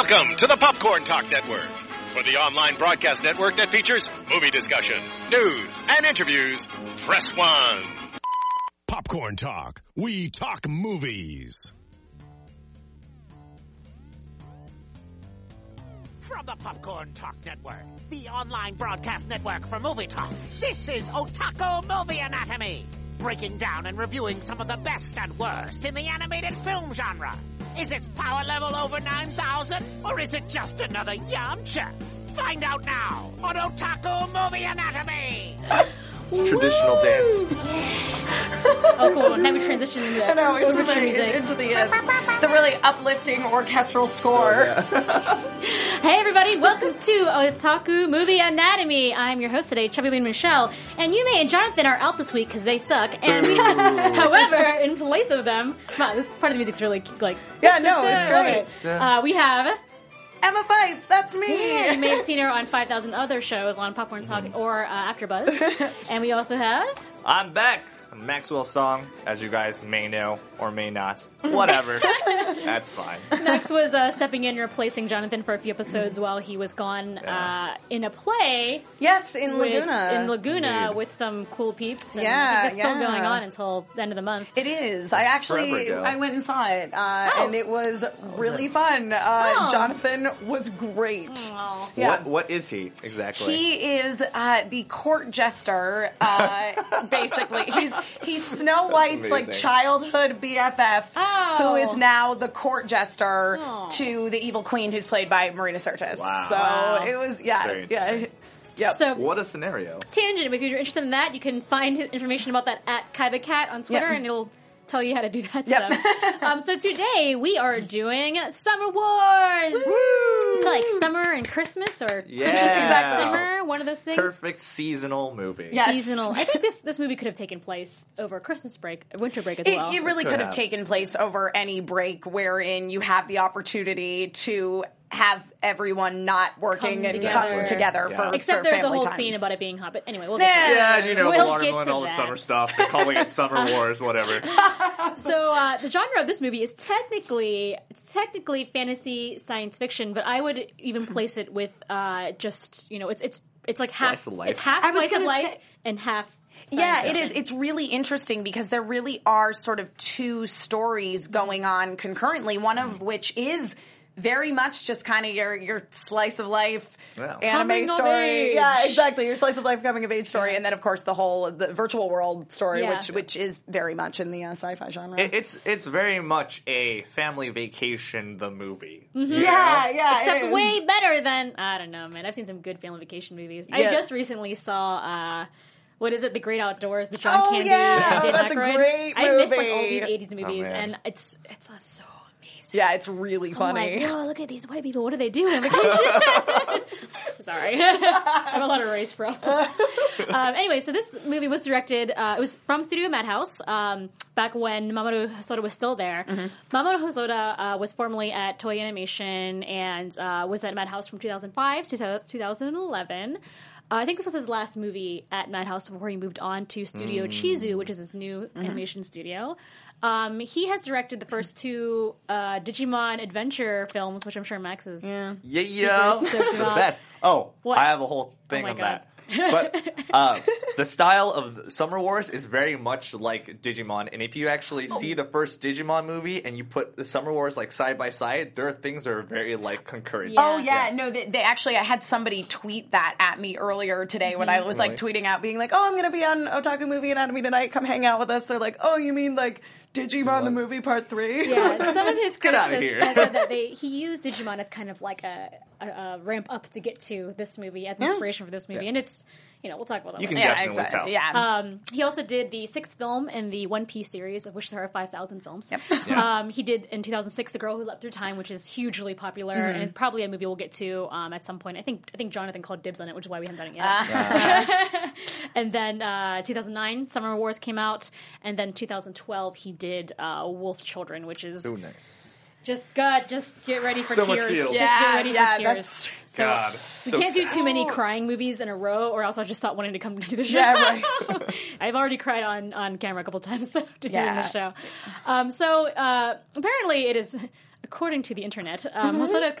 Welcome to the Popcorn Talk Network, for the online broadcast network that features movie discussion, news, and interviews. Press one. Popcorn Talk. We talk movies. From the Popcorn Talk Network, the online broadcast network for movie talk, this is Otaku Movie Anatomy, breaking down and reviewing some of the best and worst in the animated film genre. Is its power level over 9,000, or is it just another Yamcha? Find out now on Otaku Movie Anatomy! Traditional dance. Oh, cool. Now we transition into I know, into the, music. into the, uh, the really uplifting orchestral score. Hey, everybody. Welcome to Otaku Movie Anatomy. I'm your host today, ChubbyBunny Michelle. And Yume and Jonathan are out this week because they suck. And we, however, in place of them, wow, this part of the music's really like. Yeah, no, it's great. Uh, we have. Emma Fife, that's me. Yeah, you may have seen her on 5,000 other shows on Popcorn Talk or uh, AfterBuzz. and we also have. I'm back. Maxwell song, as you guys may know or may not. Whatever. That's fine. Max was uh, stepping in and replacing Jonathan for a few episodes while he was gone uh, in a play Yes, in with- Laguna. in Laguna Indeed. with some cool peeps. And Yeah, I think it's still yeah. going on until the end of the month. It is. I actually ago. I went and saw it, uh, Oh. and it was really fun. Uh, Oh. Jonathan was great. Oh. Yeah. What What is he exactly? He is uh, the court jester. Uh, basically, he's he's Snow White's like amazing. childhood BFF, Who is now the court jester Oh. to the evil queen, who's played by Marina Sirtis. Wow. So Wow. it was yeah, very yeah, yep. So, what a scenario. tangent, if you're interested in that, you can find information about that at Kaiba Cat on Twitter, Yep. and it'll tell you how to do that Yep. stuff. um, so today we are doing Summer Wars. It's like summer and Christmas, or Yeah. Christmas and summer, one of those things. Perfect seasonal movie. Yes. Seasonal. I think this this movie could have taken place over Christmas break, winter break as It, well. it really Could could have have. taken place over any break wherein you have the opportunity to have everyone not working Come and together. come together Yeah. for Except for there's a whole times. scene about it being hot. But anyway, we'll get to Yeah. that. Yeah, you know, We'll the get watermelon, to all the summer stuff. They're calling it Summer Wars, whatever. So uh, the genre of this movie is technically technically fantasy science fiction, but I would even place it with uh, just you know it's it's it's like half Slice of life. it's half slice of life say- and half. Yeah, it is. It's really interesting because there really are sort of two stories going on concurrently. One of which is very much just kind of your your slice of life Yeah. anime Coming of story. Yeah, exactly. Your slice of life coming of age story, and then of course the whole the virtual world story, Yeah. which which is very much in the uh, sci-fi genre. It- it's it's very much a family vacation. The movie. Mm-hmm. You yeah, know? yeah. Except way better than I don't know, man. I've seen some good family vacation movies. I just recently saw uh what is it? The Great Outdoors, the John Oh, Candy yeah. and Dan That's a Aykroyd. great I miss like all these '80s movies, man. and it's it's uh, so Yeah, it's really funny. like, whoa, look at these white people. What are they doing on vacation? Sorry. I have a lot of race problems. um, anyway, so this movie was directed, uh, it was from Studio Madhouse, um, back when Mamoru Hosoda was still there. Mamoru Hosoda uh, was formerly at Toei Animation and uh, was at Madhouse from 2005 to 2011. Uh, I think this was his last movie at Madhouse before he moved on to Studio Chizu, which is his new animation studio. Um, he has directed the first two uh, Digimon adventure films, which I'm sure Max is. Yeah. Yeah, yeah. The best. Oh, What? I have a whole thing Oh on God. that. But uh, the style of Summer Wars is very much like Digimon, and if you actually Oh. see the first Digimon movie and you put the Summer Wars like side by side, there are things that are very like concurrent. Yeah. Oh yeah, no, they, they actually. I had somebody tweet that at me earlier today when I was like tweeting out, being like, "Oh, I'm gonna be on Otaku Movie Anatomy tonight. Come hang out with us." They're like, "Oh, you mean like Digimon the movie part 3? Yeah, some of his Get critics outta has, here. has said that they he used Digimon as kind of like a, a, a ramp up to get to this movie as an inspiration for this movie, and it's you know we'll talk about that. You can yeah, definitely exactly. tell. Yeah, Um, he also did the sixth film in the One Piece series, of which there are 5,000 films. Yep. Um, he did in 2006 The Girl Who Leapt Through Time, which is hugely popular Mm-hmm. and probably a movie we'll get to um, at some point. I think I think Jonathan called dibs on it, which is why we haven't done it yet. Ah. and then uh, 2009 Summer Wars came out, and then 2012 he did uh, Wolf Children, which is Ooh, nice. Just God, just get ready for So much tears. feels. Just Yeah, get ready yeah, for tears. that's- So God, we so can't do too many crying movies in a row, or else I'll just stop wanting to come to the show. Yeah, right. I've already cried on, on camera a couple times so, to Yeah. the show. Um, so uh, apparently, it is according to the internet. Um, Hosoda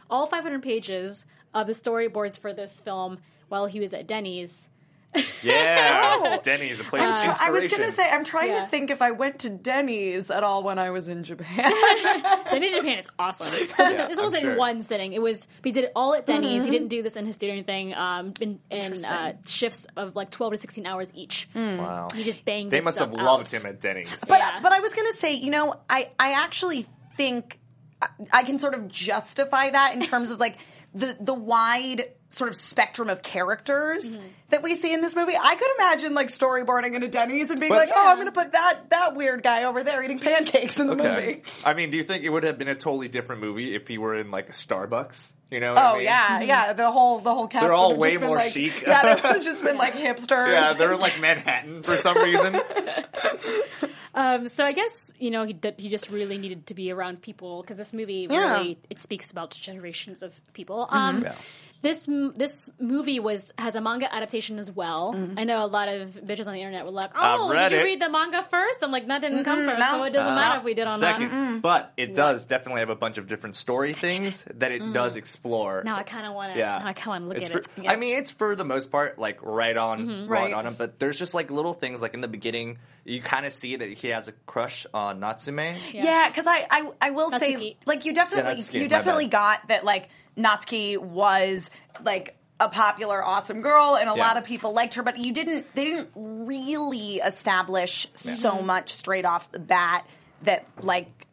all 500 pages of the storyboards for this film while he was at Denny's. Yeah, Denny's a place of inspiration. I was gonna say, I'm trying Yeah. to think if I went to Denny's at all when I was in Japan. Denny's Japan, it's awesome. this this I'm wasn't sure. in one sitting. It was he did it all at Denny's. He didn't do this in his studio or anything. Um, in, in uh, shifts of like 12 to 16 hours each. wow. He just banged. They this must have stuff loved out. him at Denny's. But Yeah. but I was gonna say, you know, I I actually think I- I can sort of justify that in terms of like the the wide sort of spectrum of characters Mm-hmm. that we see in this movie. I could imagine like storyboarding in a Denny's and being But- like, oh, I'm gonna put that that weird guy over there eating pancakes in the Okay. movie. I mean, do you think it would have been a totally different movie if he were in like a Starbucks? You know? What I Oh mean? yeah, yeah. The whole the whole cast. They're all way just been, more like- chic. Yeah, they would have just been like hipsters. Yeah, they're in like Manhattan for some reason. Um, so I guess you know he did, he just really needed to be around people because this movie Yeah. Mm-hmm. really it speaks about generations of people. Um, Yeah. This this movie was has a manga adaptation as well. Mm-hmm. I know a lot of bitches on the internet were like, "Oh, read did you it. read the manga first? I'm like, "That didn't come mm-hmm. first, no. so it doesn't matter uh-huh. if we did on Second, that." but it does definitely have a bunch of different story things that it mm-hmm. does explore. Now I kind of want to. yeah, I kind of want to look It's at for- it. I mean, it's for the most part like right on, right Right. on him. But there's just like little things like in the beginning, you kind of see that he has a crush on Natsume. Yeah, because I, I I will say like you definitely Natsuki, you definitely got that like Natsuki was like a popular awesome girl and a Yeah. lot of people liked her but you didn't they didn't really establish so mm-hmm. much straight off the bat that like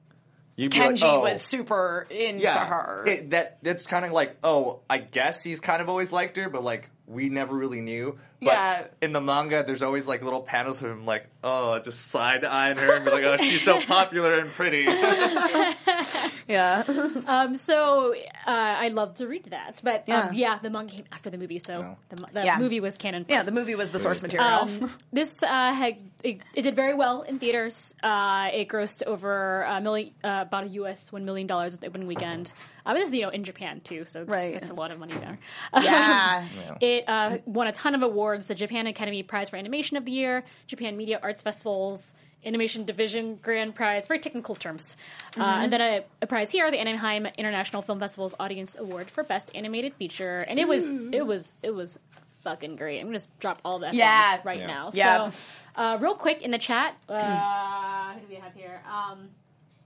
You'd be like, Kenji oh, was super into yeah, her. It, that that's kind of like, oh, I guess he's kind of always liked her, but like we never really knew. But Yeah. in the manga, there's always like little panels of him like, oh, just side eyeing her and be like, oh, she's so popular and pretty. yeah. Um, so uh, I love to read that, but Yeah. um, yeah, the manga came after the movie, so No. the, the Yeah. movie was canon. yeah, the movie was the source material. Um, this uh, had it, it did very well in theaters. Uh, it grossed over a million, uh, about a US one million dollars at the opening weekend. Uh, but this is you know in Japan too, so it's, Right. it's a lot of money there. yeah. It uh, won a ton of awards: the Japan Academy Prize for Animation of the Year, Japan Media Arts Festivals. Animation Division Grand Prize, very technical terms. Uh, and then a, a prize here, the Anaheim International Film Festival's Audience Award for Best Animated Feature. And it was, it was, it was fucking great. I'm gonna just drop all that Yeah. right Yeah. now. Yeah. So, uh, real quick in the chat, uh, who do we have here? Um,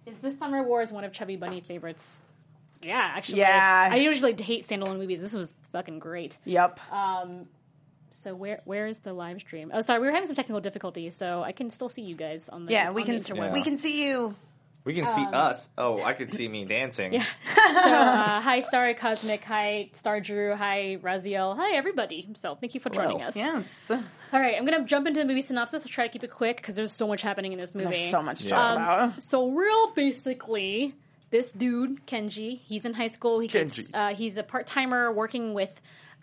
is this Summer Wars one of Chubby Bunny favorites? Yeah, actually. Yeah. I usually hate standalone movies. This was fucking great. Yep. Um, So where where is the live stream? Oh, sorry, we were having some technical difficulties, so I can still see you guys on the yeah, we can the interwebs. we can see you. we can see us. Oh, I could see me dancing. Yeah. Uh, hi, Starry Cosmic. Hi, Star Drew. Hi, Raziel. Hi, everybody. So thank you for joining Hello. us. Yes. All right, I'm gonna jump into the movie synopsis. I'll try to keep it quick because there's so much happening in this movie. There's so much to Yeah. talk Um, about. So real basically, this dude Kenji, he's in high school. He gets, Kenji. uh, he's a part timer working with.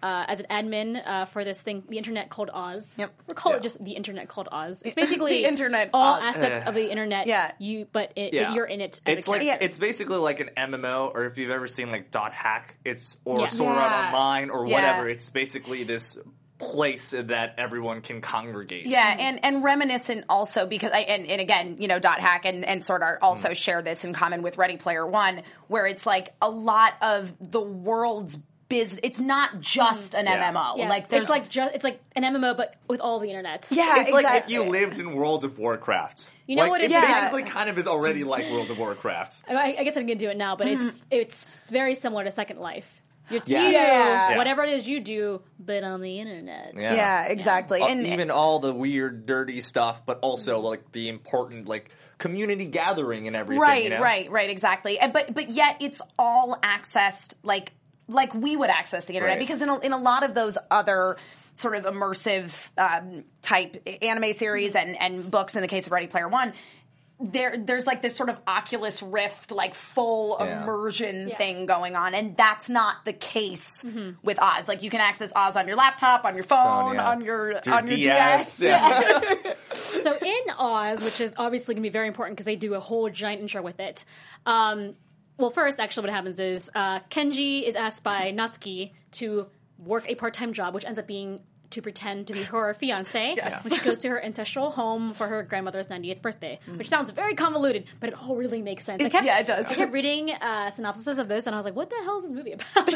Uh, as an admin uh, for this thing, the internet called Oz. Yep. We'll call Yeah. it just the internet called Oz. It's basically The internet all Oz. aspects of the internet. Yeah. you but it, Yeah. you're in it. As It's a like character. it's basically like an MMO, or if you've ever seen like Dot Hack, it's or Yeah. Sword Art Yeah. Online or Yeah. whatever. It's basically this place that everyone can congregate. Yeah, and and reminiscent also because I and, and again, you know, Dot Hack and, and Sword Art also share this in common with Ready Player One, where it's like a lot of the world's business. It's not just an Yeah. MMO. Yeah. Like there's it's like ju- it's like an MMO, but with all the internet. yeah, It's like if you lived in World of Warcraft. You know like, what It it is? basically kind of is already like World of Warcraft. I, I guess I'm gonna do it now, but Mm-hmm. it's it's very similar to Second Life. It's Yes. you, Yeah. whatever it is you do, but on the internet. Yeah. yeah, exactly. Uh, And even all the weird, dirty stuff, but also like the important, like community gathering and everything. right, you know? right, right, exactly. And, but but yet it's all accessed like like we would access the internet Right. because in a, in a lot of those other sort of immersive um, type anime series and and books in the case of Ready Player One. There there's like this sort of Oculus Rift, like full Yeah. immersion Yeah. thing going on, and that's not the case with Oz. Like you can access Oz on your laptop, on your phone, yeah. on your Your on your DS, DS. yeah. so in Oz, which is obviously going to be very important because they do a whole giant intro with it. Um, well, first, actually, what happens is uh, Kenji is asked by Natsuki to work a part-time job, which ends up being to pretend to be her fiance when she goes to her ancestral home for her grandmother's 90th birthday, which sounds very convoluted, but it all really makes sense. I It- kept, yeah, it does. I kept reading uh, synopsis of this, and I was like, "What the hell is this movie about?" This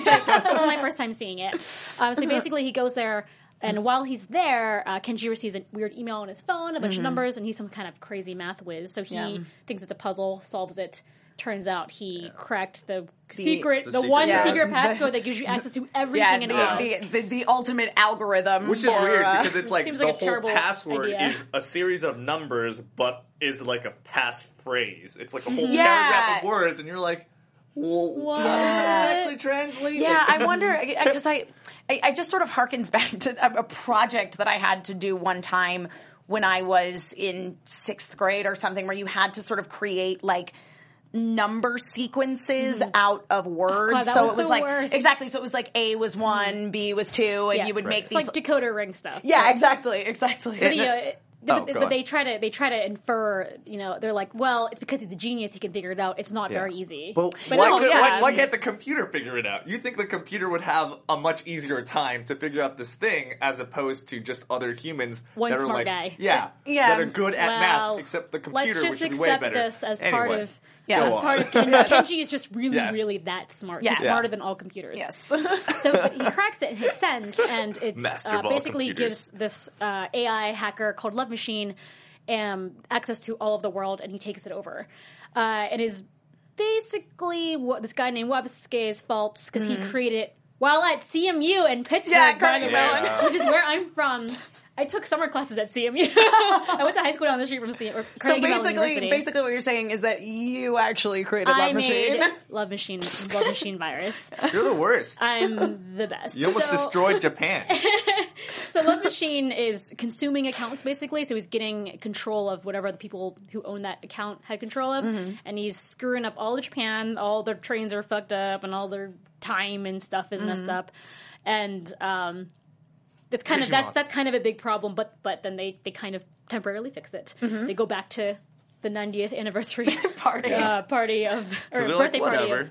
is my first time seeing it. Um, so basically, he goes there. And while he's there, uh, Kenji receives a weird email on his phone, a bunch of numbers, and he's some kind of crazy math whiz. So he Yeah. thinks it's a puzzle, solves it. Turns out he cracked the, secret, the the, secret one code. secret passcode that gives you access to everything Yeah, in the, Oz. the, the, the ultimate algorithm, Which is for, weird uh, because it's like seems the like a whole password idea. is a series of numbers, but is like a passphrase. It's like a whole Yeah. paragraph of words, and you're like, well, What? how does that exactly translate? Yeah, I wonder because I, I, I just sort of harkens back to a, a project that I had to do one time when I was in sixth grade or something, where you had to sort of create like number sequences out of words. Mm-hmm. God, so was it was the like worst. exactly. So it was like A was one, B was two, and Yeah. you would make it's these. like decoder ring stuff. yeah, exactly, exactly. But, you know, it- Oh, but, but they try to they try to infer. You know, they're like, well, it's because he's a genius. He can figure it out. It's not Yeah. very easy. But, But why, no, could, yeah. why, why can't the computer figure it out? You think the computer would have a much easier time to figure out this thing as opposed to just other humans One that are smart like, guy. yeah, Yeah. that are good at Well, math, except the Let's computer, just which should be way accept better. this as part of Yeah. go as on. part of Kenji. Kenji is just really, Yes. really that smart. Yeah. He's smarter than all computers. yes. So but he cracks it and hits send, and it's Master uh, of all basically computers. gives this uh, AI hacker called Love Machine um, access to all of the world, and he takes it over. Uh, and is basically what this guy named Wabisuke's fault because he created it while at CMU in Pittsburgh, Mm-hmm. Yeah, by the way, Yeah. which is where I'm from. I took summer classes at CMU. I went to high school down the street from CMU. So basically, University. basically, what you're saying is that you actually created I Love made Machine. Love Machine, Love Machine virus. You're the worst. I'm the best. you almost So- destroyed Japan. So Love Machine is consuming accounts basically. So he's getting control of whatever the people who own that account had control of, Mm-hmm. and he's screwing up all of Japan. All their trains are fucked up, and all their time and stuff is messed Mm-hmm. up. And um, that's kind of that's Digimon. that's kind of a big problem. But but then they they kind of temporarily fix it. Mm-hmm. They go back to the 90th anniversary Party. uh, party of or they're like, birthday party of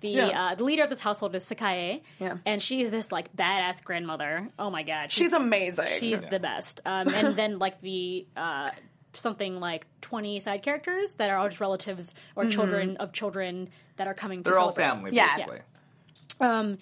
the Yeah. uh, the leader of this household is Sakae, Yeah. and she's this like badass grandmother. Oh my god, She's amazing. She's the best. Um, and then like the uh, something like twenty side characters that are all just relatives or children of children that are coming. to They're all celebrate. family, Yeah. basically. Um,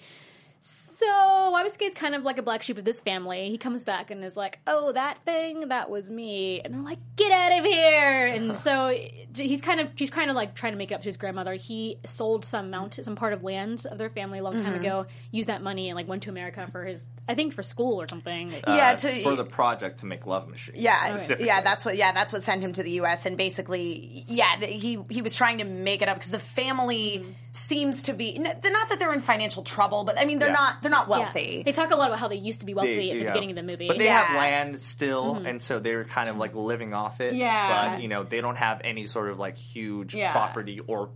so Wabisuke is kind of like a black sheep of this family. He comes back and is like, "Oh, that thing, that was me," and they're like, "Get out of here!" And so he's kind of he's kind of like trying to make it up to his grandmother. He sold some mount some part of land of their family a long time ago, used that money and like went to America for his I think for school or something. Yeah, Uh, to- for the project to make Love Machine. Yeah, yeah, that's what. Yeah, that's what sent him to the U.S. And basically, yeah, th- he he was trying to make it up because the family seems to be not that they're in financial trouble, but I mean they're Yeah. not they're not Yeah. wealthy. They talk a lot about how they used to be wealthy They- at the yeah. beginning of the movie. But they Yeah. have land still, mm-hmm. and so they're kind of like living off it. Yeah. But, you know, they don't have any sort of like huge Yeah. property or,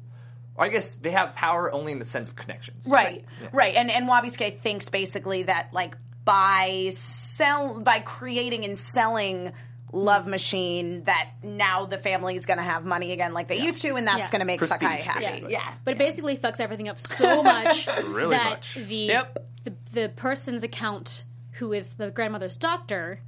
or I guess they have power only in the sense of connections. Right, right, and and Wabisuke thinks basically that like by sell by creating and selling Love Machine that now the family is going to have money again like they used to, and that's Yeah. going to make Prestige, Sakae happy. basically. Yeah, But it basically fucks everything up so much Really that much. the, Yep. the the person's account, who is the grandmother's doctor,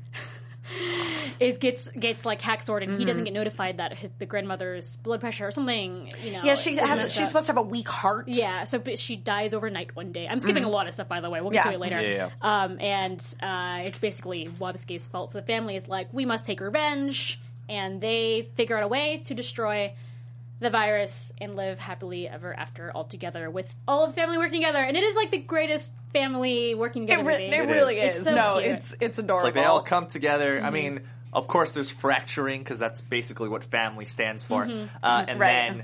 is gets gets like hacksorted, and he doesn't get notified that his the grandmother's blood pressure or something. You know, yeah. She has she's up. supposed to have a weak heart. Yeah, so but she dies overnight one day. I'm skipping a lot of stuff, by the way. We'll get Yeah. to it later. Yeah, Um, and uh, it's basically Wabisuke's fault. So the family is like, we must take revenge, and they figure out a way to destroy the virus and live happily ever after all together with all of the family working together. And it is like the greatest family working together It, re- it It really is. is. It's so no, cute. it's it's adorable. It's like they all come together. Mm-hmm. I mean, of course, there's fracturing because that's basically what family stands for. Mm-hmm. Uh, and Right. then,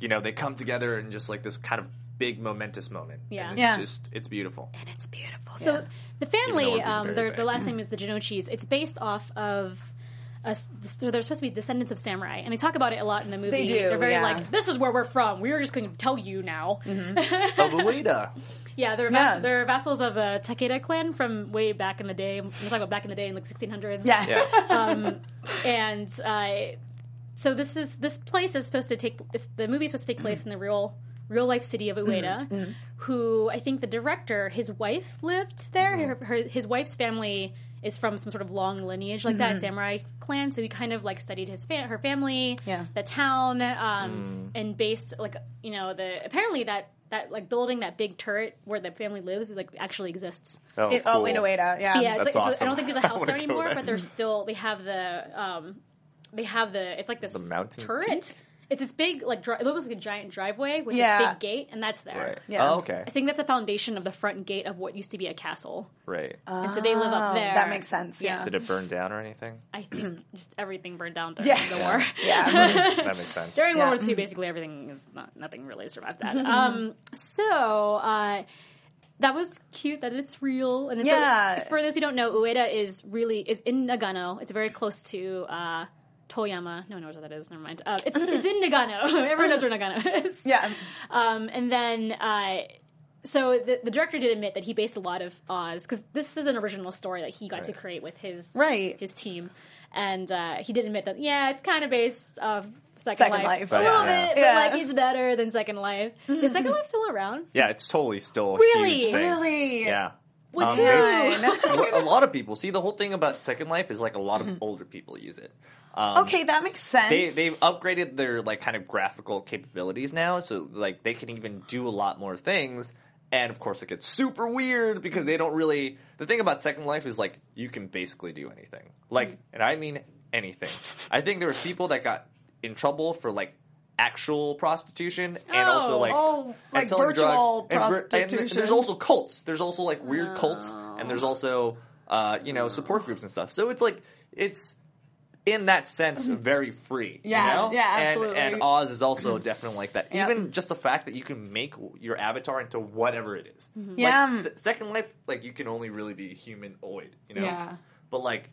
you know, they come together in just like this kind of big momentous moment. Yeah. And it's Yeah. just, it's beautiful. and it's beautiful. So the family, um, very their, the last name is the Jinnouchis. It's based off of a, they're they're supposed to be descendants of samurai, and they talk about it a lot in the movie. They do, They're very yeah. like, "This is where we're from. We are just going to tell you now." Mm-hmm. Of Ueda. Yeah, they're Yeah. Vass- they're vassals of the Takeda clan from way back in the day. I'm talking about back in the day in like 1600s. Yeah. Yeah. Um, and uh, so this is this place is supposed to take it's, the movie is supposed to take place in the real real life city of Ueda, mm-hmm. Mm-hmm. who I think the director his wife lived there. Her, her, his wife's family is from some sort of long lineage like that samurai clan. So he kind of like studied his fa- her family, Yeah. the town, um, and based like you know the apparently that. That like building that big turret where the family lives like actually exists. Oh, It, oh, cool. in Ueda, yeah. Yeah, it's That's like, it's- awesome. I don't think there's a house there anymore, there. but there's still they have the um they have the it's like this The mountain turret. peak? It's this big like dri- it looks like a giant driveway with Yeah. this big gate, and that's there. Right. Yeah. Oh, okay. I think that's the foundation of the front gate of what used to be a castle, Right. and so they live up Oh, there. that makes sense, yeah. Did it burn down or anything? I think just everything burned down during Yes. the war. Yeah. that makes sense. During Yeah. World War II, basically everything, not, nothing really survived that. um, so uh, that was cute that it's real. And it's Yeah. for those who don't know, Ueda is really is in Nagano. It's very close to uh, Toyama. No one knows what that is. Never mind. Uh, it's it's in Nagano. Everyone knows where Nagano is. Yeah. Um, and then, uh, so the, the director did admit that he based a lot of Oz because this is an original story that he got to create with his Right. his team, and uh, he did admit that yeah, it's kind of based off Second, Second Life, Life. a Right, little yeah. bit, but Yeah. like it's better than Second Life. Is Second Life still around? Yeah, it's totally still a Really? huge thing. Really? Yeah. What Um, happened? a lot of people see the whole thing about Second Life is like a lot of older people use it. Um, Okay, that makes sense. they they've upgraded their like kind of graphical capabilities now, so like they can even do a lot more things. And of course, it gets super weird because they don't really. The thing about Second Life is like you can basically do anything. Like, and I mean anything. I think there were people that got in trouble for like actual prostitution and also Oh. like Oh, and like selling virtual drugs. And, vir- and there's also cults. There's also like weird cults, and there's also uh, you know support groups and stuff. So it's like it's in that sense very free. you Yeah, know? yeah, And- absolutely. And, Oz is also definitely like that. Yep. Even just the fact that you can make your avatar into whatever it is. Yeah. Like Se- Second Life, like you can only really be humanoid. You know. Yeah. But like,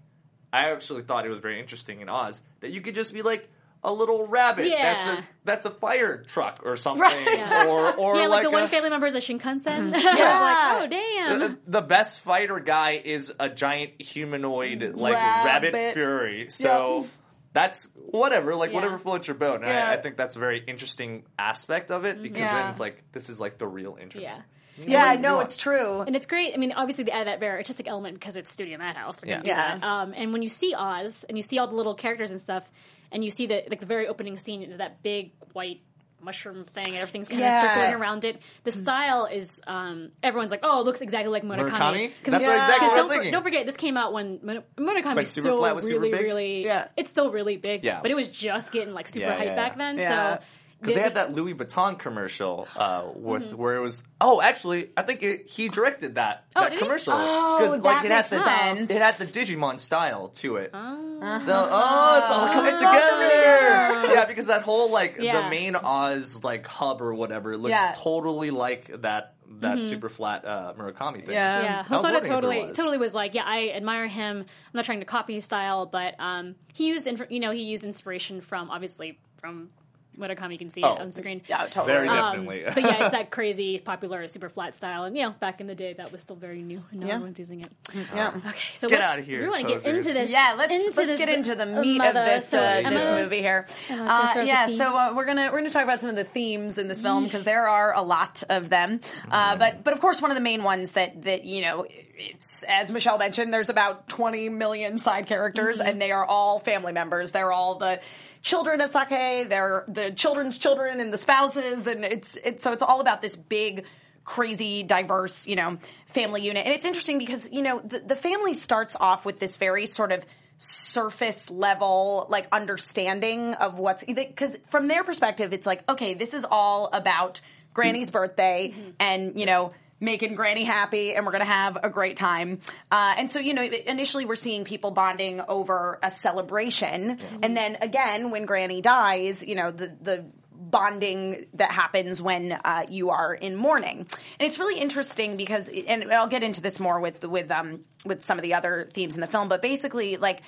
I actually thought it was very interesting in Oz that you could just be like. A little rabbit. Yeah. That's a that's a fire truck or something. Right. Yeah. Or or yeah, like, the a- one family member is a Shinkansen. I was Yeah. like, oh damn. the, the best fighter guy is a giant humanoid like rabbit, Rabbit. fury. So Yep. that's whatever, like Yeah. whatever floats your boat. And Yeah. I, I think that's a very interesting aspect of it because Yeah. then it's like this is like the real internet. yeah. You yeah, do whatever no, it's true. And it's great. I mean, obviously they added that very artistic element because it's Studio Madhouse. They're Yeah. Um, and when you see Oz and you see all the little characters and stuff, and you see the like the very opening scene is that big white mushroom thing and everything's kind Yeah. of circling around it. The style is um, everyone's like, oh, it looks exactly like Murakami. Murakami? 'Cause- That's Yeah. what exactly what I Because was don't, for- thinking. don't forget, this came out when Mun- Murakami When is Super still Flat really, big? really, Yeah. it's still really big. Yeah. but it was just getting like super Yeah, hype yeah, back then. Yeah. So Because they had that Louis Vuitton commercial uh, with Mm-hmm. where it was. Oh, actually, I think it, he directed that Oh, that did he? commercial. Oh, 'Cause, that it had the, sense. It had the Digimon style to it. Oh. The- oh, it's all coming It's together. together. Yeah, because that whole like Yeah. the main Oz like hub or whatever it looks Yeah. totally like that that super flat uh, Murakami thing. Yeah. Yeah, Hosoda wondering if there totally was. totally was like, yeah, I admire him. I'm not trying to copy his style, but um, he used inf- you know he used inspiration from obviously from Murakami. You can see Oh. it on screen. Yeah, totally. Very Um, definitely. but yeah, it's that crazy, popular, super flat style, and you know, back in the day, that was still very new, and no Yeah. everyone's using it. yeah. Okay, so Get let's- outta here, We want to get into this. Yeah, let's into let's this get into the meat mother. of this So, uh, Emma, this movie here. Emma, Uh, yeah, the so uh, we're gonna we're gonna talk about some of the themes in this film because there are a lot of them. Uh, but but of course, one of the main ones that that you know it's as Michelle mentioned, there's about 20 million side characters, mm-hmm. and they are all family members. They're all the children of Sakae. They're the children's children and the spouses, and it's it's so it's all about this big crazy diverse you know family unit and it's interesting because you know the, the family starts off with this very sort of surface level like understanding of what's because from their perspective it's like okay this is all about granny's mm-hmm. birthday mm-hmm. and you know making granny happy and we're gonna have a great time. Uh, and so you know initially we're seeing people bonding over a celebration. And then again when granny dies you know the the bonding that happens when uh, you are in mourning, and it's really interesting because, and I'll get into this more with with um with some of the other themes in the film, but basically, like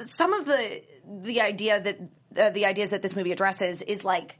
some of the the idea that uh, the ideas that this movie addresses is like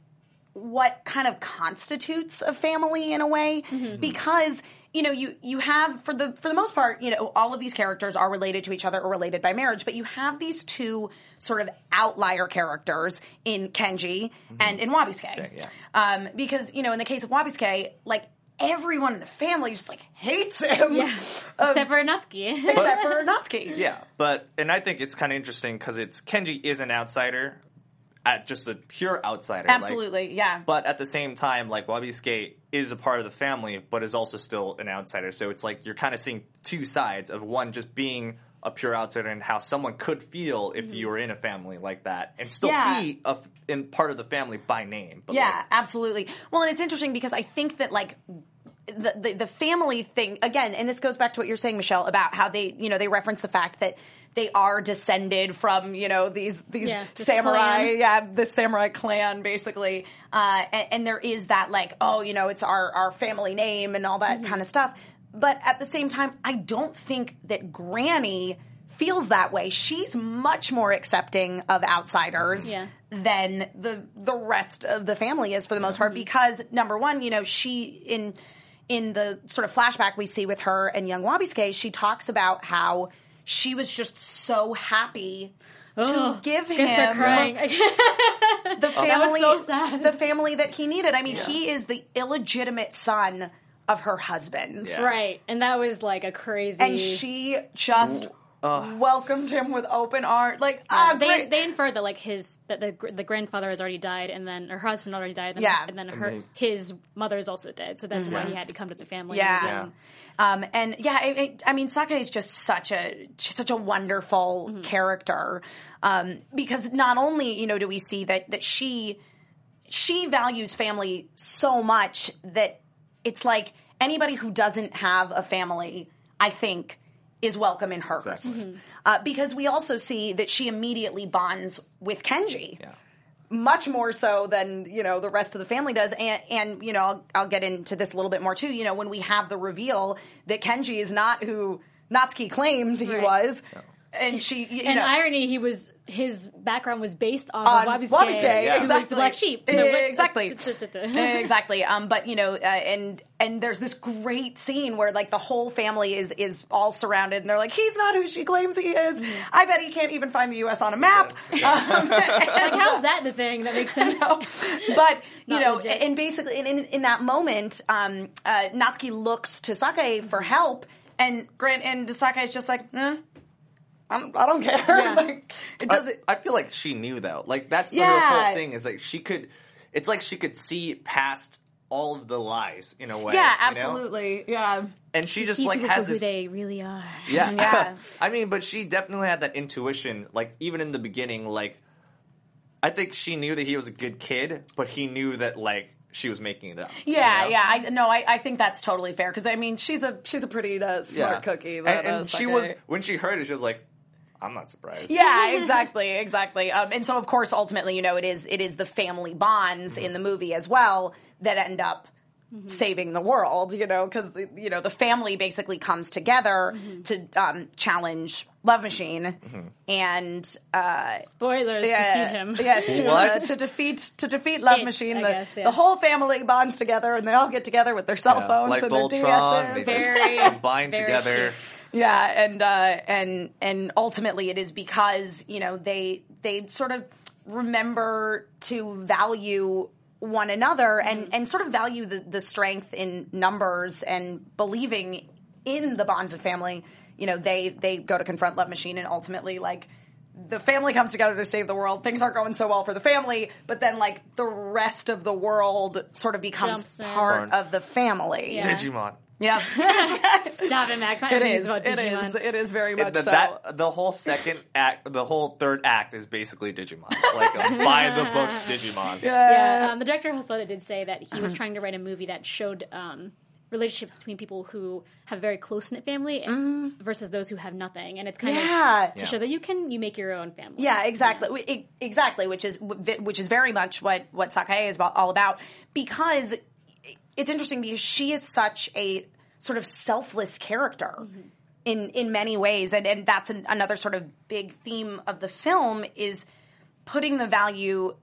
what kind of constitutes a family in a way because you know you you have for the for the most part you know all of these characters are related to each other or related by marriage but you have these two sort of outlier characters in Kenji and in Wabisuke yeah. um, because you know in the case of Wabisuke like everyone in the family just like hates him Yeah. Um, Except for Natsuki. except for Natsuki Yeah, but and I think it's kind of interesting because it's Kenji is an outsider, at just a pure outsider. like- absolutely yeah but at the same time, like Wabisuke is a part of the family, but is also still an outsider. So it's like you're kind of seeing two sides of one just being a pure outsider and how someone could feel if you were in a family like that and still Mm-hmm. Yeah. be a f in part of the family by name. But Yeah, like, absolutely. Well, and it's interesting because I think that like the, the the family thing again, and this goes back to what you're saying, Michelle, about how they you know they reference the fact that they are descended from you know these these Yeah, samurai, yeah, the samurai clan basically, uh, and, and there is that like oh you know it's our our family name and all that Mm-hmm. kind of stuff. But at the same time, I don't think that Granny feels that way. She's much more accepting of outsiders Yeah. than the the rest of the family is for the most Mm-hmm. part because number one, you know, she in in the sort of flashback we see with her and young Wabisuke, she talks about how she was just so happy to give I start him crying. the oh, family so sad. the family that he needed. I mean, he is the illegitimate son of her husband. Yeah. right, and that was like a crazy. And she just welcomed him with open arms. Like, ah, they great. they inferred that like his that the the grandfather has already died, and then her husband already died, and then, Yeah. and then her they- his mother is also dead, so that's why he had to come to the family. Yeah. And, Um, and yeah, it, it, I mean, Sakae is just such a she's such a wonderful character um, because not only you know do we see that that she she values family so much that it's like anybody who doesn't have a family, I think, is welcome in hers. Exactly. Uh, because we also see that she immediately bonds with Kenji yeah. much more so than you know the rest of the family does and and you know I'll, I'll get into this a little bit more too you know when we have the reveal that kenji is not who natsuki claimed he Right. was and she you and know. irony, he was his background was based off on of Wabisuke, Wabisuke, Yeah. who was exactly. the black sheep. So exactly. Exactly. Um but you know uh, and and there's this great scene where like the whole family is is all surrounded and they're like he's not who she claims he is. Mm-hmm. i bet he can't even find the us on a map. um, like how's that the thing? That makes sense? but you know, legit. and basically, in, in, in that moment, um, uh, Natsuki looks to Sakae for help, and Grant and Sakae is just like, eh, I don't, I don't care. Yeah. like, it doesn't. I, I feel like she knew though. Like that's the Yeah. whole thing is like she could. It's like she could see past all of the lies in a way. yeah, you know? absolutely. Yeah. And she just These like has for who they really are. Yeah. Yeah. I mean, but she definitely had that intuition. Like even in the beginning, like I think she knew that he was a good kid, but he knew that like she was making it up. you Yeah, know? yeah. I no, I, I think that's totally fair because I mean, she's a she's a pretty uh, smart Yeah. cookie. And, that, and she Sakae. was when she heard it, she was like, "I'm not surprised." Yeah, exactly, exactly. Um, and so, of course, ultimately, you know, it is it is the family bonds in the movie as well that end up saving the world. You know, because you know the family basically comes together to um, challenge Love Machine and uh, Spoilers yeah, defeat him. Yes, to, uh, to defeat to defeat Love It's, Machine. The, guess, yeah. the whole family bonds together, and they all get together with their cell Yeah, phones like and Voltron, they their DSs. just Very- combine very together. Yeah, and uh, and and ultimately it is because you know they they sort of remember to value one another and and sort of value the the strength in numbers and believing in the bonds of family. You know, they they go to confront Love Machine and ultimately like the family comes together to save the world. Things aren't going so well for the family, but then like the rest of the world sort of becomes Jumps in. part of the family. Yeah. Digimon. Yeah. Stop it, Max. Not It everything's is. about It Digimon. is. It is very much Th- so. that the whole second act, the whole third act is basically Digimon. It's like a by the books Digimon. Yeah, um, the director Hosoda did say that he was trying to write a movie that showed um, relationships between people who have a very close knit family versus those who have nothing, and it's kind Mm-hmm. Yeah. of to show that you can you make your own family. Yeah, exactly. W- e- Exactly, which is which is very much what what Sakae is all about because it's interesting because she is such a sort of selfless character. in in many ways, and and that's an, another sort of big theme of the film is putting the value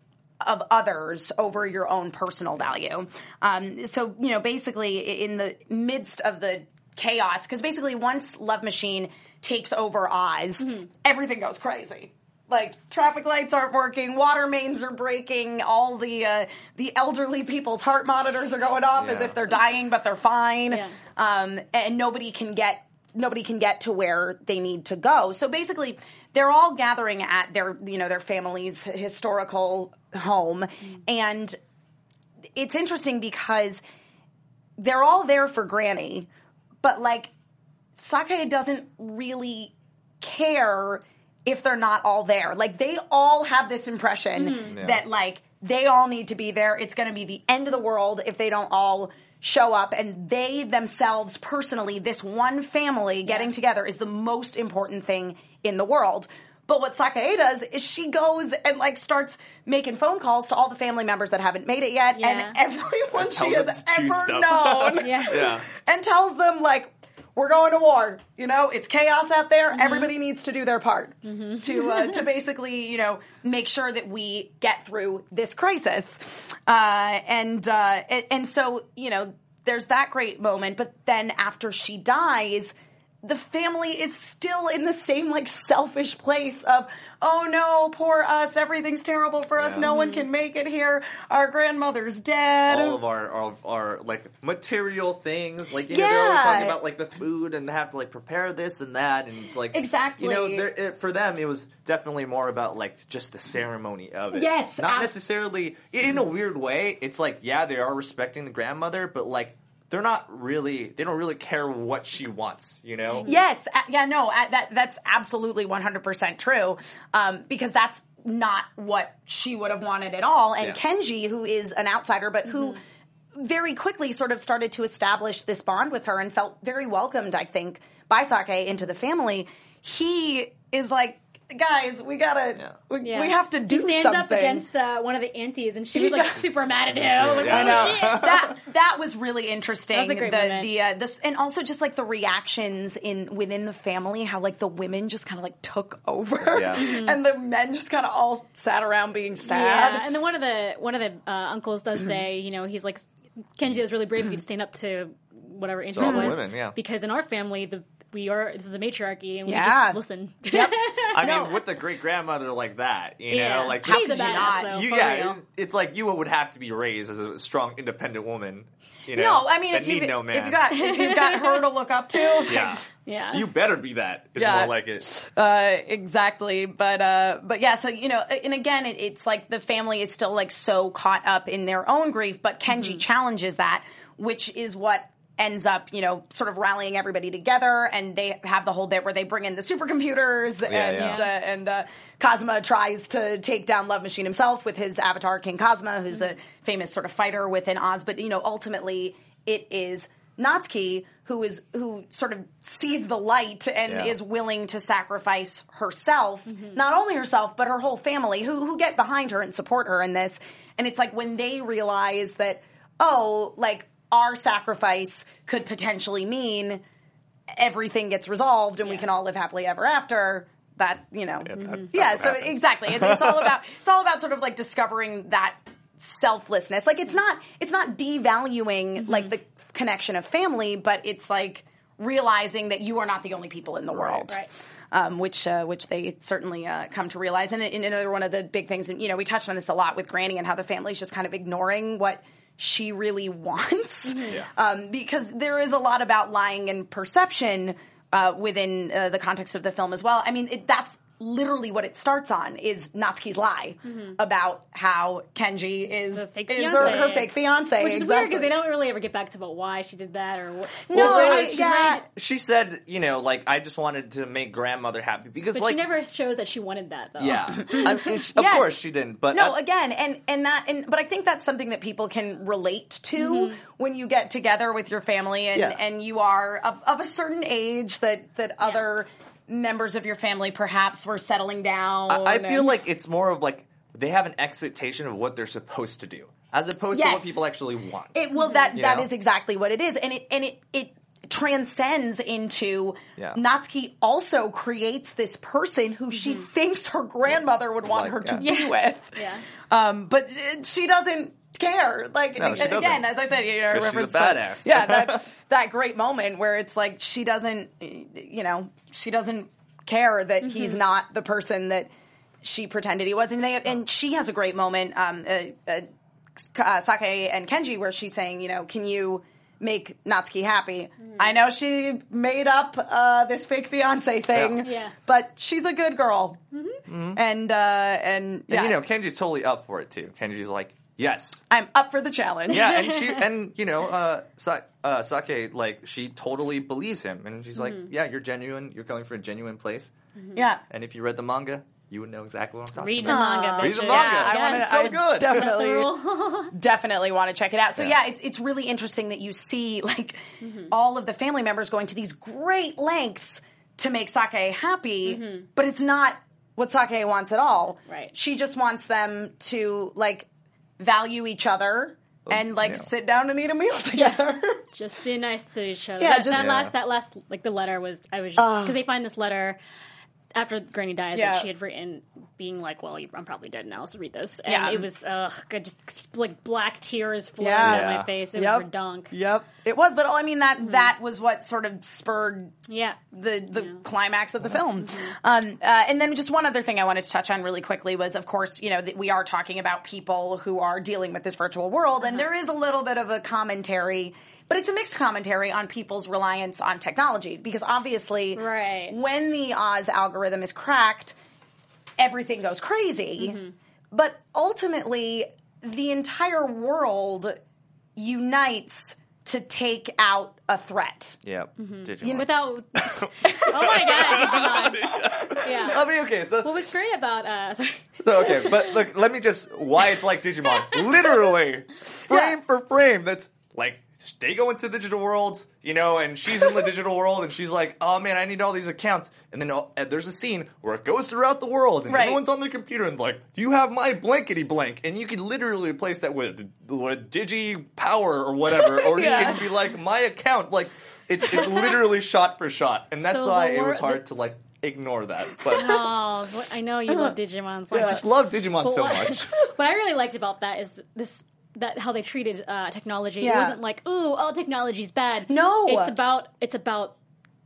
of others over your own personal value. Um, so you know, basically, in the midst of the chaos, because basically, once Love Machine takes over Oz, everything goes crazy. Like traffic lights aren't working, water mains are breaking, all the uh, the elderly people's heart monitors are going off as if they're dying, but they're fine. Yeah. Um, and nobody can get nobody can get to where they need to go. So basically, they're all gathering at their you know their family's historical home, and it's interesting because they're all there for Granny, but like Sakae doesn't really care if they're not all there. Like they all have this impression mm-hmm. that like they all need to be there. It's going to be the end of the world if they don't all show up and they themselves personally this one family getting together is the most important thing in the world. But what Sakae does is she goes and like starts making phone calls to all the family members that haven't made it yet Yeah. and everyone she has ever known Yeah. Yeah. and tells them like we're going to war. You know, it's chaos out there. Everybody needs to do their part to uh, to basically, you know, make sure that we get through this crisis. Uh, and uh, and, and so, you know, there's that great moment. But then after she dies. The family is still in the same like selfish place of, oh no, poor us, everything's terrible for us, Yeah. no one mm-hmm. can make it here, our grandmother's dead. all of our, our our like material things. Like you know, they're always Yeah. talking about like the food and they have to like prepare this and that, and it's like Exactly. You know, it, for them, it was definitely more about like just the ceremony of it. Yes, not ab- necessarily in a weird way. It's like yeah, they are respecting the grandmother, but like they're not really. They don't really care what she wants. You know. Yes, uh, yeah, no, uh, that that's absolutely one hundred percent true. Um, because that's not what she would have wanted at all. And Yeah. Kenji, who is an outsider, but who very quickly sort of started to establish this bond with her and felt very welcomed, I think, by Sakae into the family. He is like, guys, we gotta, Yeah. we, Yeah. we have to do he stands something. up against uh, one of the aunties, and she He was like super mad at him. Like, Yeah. oh, I know. that that was really interesting. That was a great the moment. the uh, this and also just like the reactions in within the family, how like the women just kind of like took over, Yeah. Mhm. and the men just kind of all sat around being sad. Yeah, and then one of the one of the uh, uncles does Mm-hmm. say, you know, he's like, Kenji is really brave of you to stand up to whatever auntie was, women, yeah. because in our family, the we are this is a matriarchy, and we Yeah. just listen. Yep. I mean, with a great grandmother like that, you yeah, know, like How she's could a you badass, not? though, you, yeah, real. it's, it's like you would have to be raised as a strong, independent woman. You know, No, I mean that if you need no man. if you got if you've got her to look up to, yeah, Yeah. you better be that. It's Yeah. more like it. Uh, exactly, but uh, but yeah. So you know, and again, it, it's like the family is still like so caught up in their own grief, but Kenji Mm-hmm. challenges that, which is what ends up you know sort of rallying everybody together, and they have the whole bit where they bring in the supercomputers, and yeah. Uh, and uh, Kazuma tries to take down Love Machine himself with his avatar King Kazuma, who's a famous sort of fighter within Oz, but you know, ultimately it is. Natsuki, who is who sort of sees the light and Yeah. is willing to sacrifice herself, Mm-hmm. not only herself but her whole family, who who get behind her and support her in this. And it's like when they realize that, oh, like our sacrifice could potentially mean everything gets resolved and we can all live happily ever after. That you know, that- yeah. so happens. exactly, it's, it's all about it's all about sort of like discovering that selflessness. Like it's not it's not devaluing like the connection of family, but it's like realizing that you are not the only people in the world. Right. Um, which uh, which they certainly uh, come to realize, and, and another one of the big things, and you know, we touched on this a lot with Granny and how the family's just kind of ignoring what she really wants, um, because there is a lot about lying and perception uh, within uh, the context of the film as well. I mean, it, that's literally what it starts on is Natsuki's lie mm-hmm. about how Kenji is, The fake is her, her fake fiance. Which is exactly. weird because they don't really ever get back to about why she did that or what. No, Well, I- she, yeah. she said, you know, like I just wanted to make grandmother happy because, But like, she never shows that she wanted that though. yeah, I mean, she- of Yes. course she didn't. But No, I- again, and and that, and but I think that's something that people can relate to mm-hmm. when you get together with your family and Yeah. and you are of, of a certain age that that other members of your family perhaps were settling down. I, I feel like it's more of like they have an expectation of what they're supposed to do, as opposed to what people actually want. It well that You that know? is exactly what it is, and it and it it transcends into Yeah. Natsuki also creates this person who she thinks her grandmother would want Like, her to yeah. be with. Yeah. Um, but she doesn't care. Like, No, and she again, doesn't. as I said, you know, 'Cause she's a reference that- yeah, that that great moment where it's like she doesn't, you know, she doesn't care that he's not the person that she pretended he was, and they and she has a great moment. Um, uh, uh, Sakae and Kenji, where she's saying, you know, can you make Natsuki happy? I know she made up uh, this fake fiance thing, Yeah. Yeah. but she's a good girl, and uh, and yeah, And you know, Kenji's totally up for it too. Kenji's like, yes. I'm up for the challenge. Yeah, and she and you know, uh, Sa- uh, Sakae like she totally believes him, and she's like, Mm-hmm. yeah, you're genuine. You're coming from a genuine place. yeah. And if you read the manga, you would know exactly what I'm talking Read the about. manga. Read the bitches. manga. I wanna- Yes. so I good. Definitely. Definitely want to check it out. So Yeah. yeah, it's it's really interesting that you see like mm-hmm. all of the family members going to these great lengths to make Sakae happy, mm-hmm. but it's not what Sakae wants at all. Right. She just wants them to like value each other oh, and like yeah. sit down and eat a meal together. just be nice to each other. Yeah, that, just- that Yeah. last that last like the letter was I was just because they find this letter after Granny dies Yeah. that she had written being like, well, I'm probably dead now, so read this. And Yeah. it was ugh, God, just like black tears flowing Yeah. down my face. It Yep. was redonk. yep, it was. But I mean that that was what sort of spurred Yeah. the the climax of the film. Um, uh, and then just one other thing I wanted to touch on really quickly was, of course, you know, that we are talking about people who are dealing with this virtual world, and there is a little bit of a commentary. But it's a mixed commentary on people's reliance on technology because obviously, Right. when the Oz algorithm is cracked, everything goes crazy. Mm-hmm. But ultimately, the entire world unites to take out a threat. Yep. Mm-hmm. Digimon. Without, oh my god, Digimon. Yeah. I mean, okay, so What was great about uh, sorry. So okay, but look, let me just why it's like Digimon. Literally, frame for frame. That's like they go into the digital world, you know, and she's in the digital world, and she's like, "Oh man, I need all these accounts." And then uh, there's a scene where it goes throughout the world, and Right. everyone's on their computer and like, "You have my blankety blank," and you can literally replace that with with Digi Power or whatever, or Yeah. you can be like, "My account." Like it's it's literally shot for shot, and that's So why it was hard to like ignore that. But Oh, I know you love Digimon. So I just love Digimon But so what- much. what I really liked about that is this that how they treated uh, technology. It wasn't like, ooh, all technology's bad. No. it's about it's about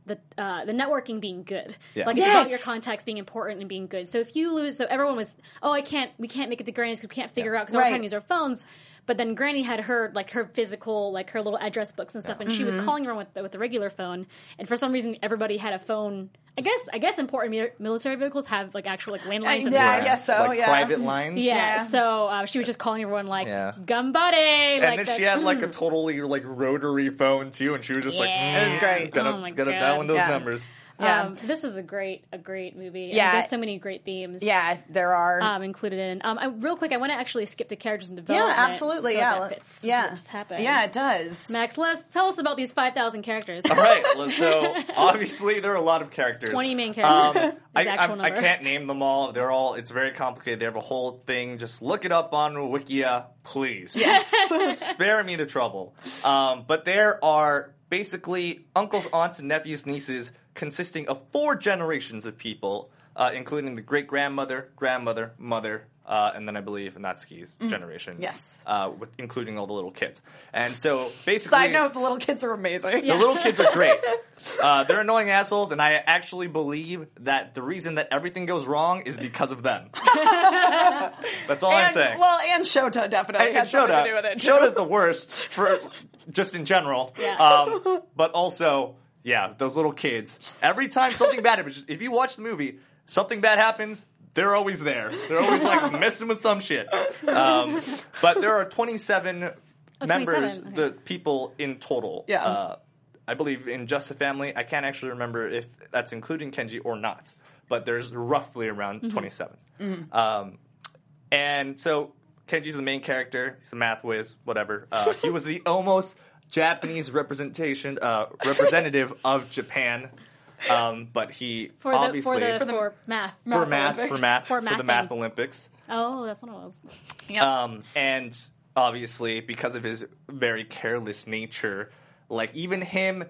the uh, the networking being good. Yeah. Like it's about your contacts being important and being good. So if you lose, so everyone was, oh, I can't, we can't make it to Granny's because we can't figure out because we're trying to use our phones. But then Granny had her like her physical, like her little address books and stuff, and she was Mm-hmm. calling around with with the regular phone. And for some reason, everybody had a phone. I guess I guess important military vehicles have like actual like landlines. and yeah, I guess so. like yeah. private lines. Yeah, Yeah. so uh, she was just calling everyone like Yeah. "Gumbuddy," And like then that- she had like a totally like rotary phone too, and she was just like, Yeah. It was great. Gotta Oh my gotta God. dial in those Yeah. numbers. Yeah. Um, this is a great, a great movie. And Yeah. there's so many great themes. Yeah, there are. Um, included in. Um, I, real quick, I want to actually skip to characters and development. yeah, absolutely. Yeah, that fits yeah, just happened. yeah, it does. Max, let's tell us about these five thousand characters. All right, well, so obviously there are a lot of characters. 20 main Um, characters. is I, I, I can't name them all. They're all. It's very complicated. They have a whole thing. Just look it up on Wikia, please. Yes. Spare me the trouble. Um, but there are basically uncles, aunts, and nephews, nieces, consisting of four generations of people, uh, including the great grandmother, grandmother, mother, uh, and then I believe Natsuki's generation. Yes. Uh, with including all the little kids. And so basically, Side note: the little kids are amazing. the little kids are great. Uh, they're annoying assholes, and I actually believe that the reason that everything goes wrong is because of them. That's all I'm and, saying. well, and Shota definitely and had something to do with it. too. Shota's the worst for just in general. Yeah. Um, but also, yeah, those little kids. Every time something bad happens, if you watch the movie, something bad happens. They're always there. They're always like messing with some shit. Um, but there are 27 members, 27, okay. the people in total. Yeah. Uh, I believe in Just a Family. I can't actually remember if that's including Kenji or not, but there's roughly around Mm-hmm. 27. Um, and so Kenji's the main character. He's a math whiz, whatever. Uh, he was the almost Japanese representation uh, representative of Japan, um, but he for the obviously for the for, math. for math Olympics. for math For for, the mathing. math Olympics. Oh, that's what it was. Um, and obviously, because of his very careless nature, like even him,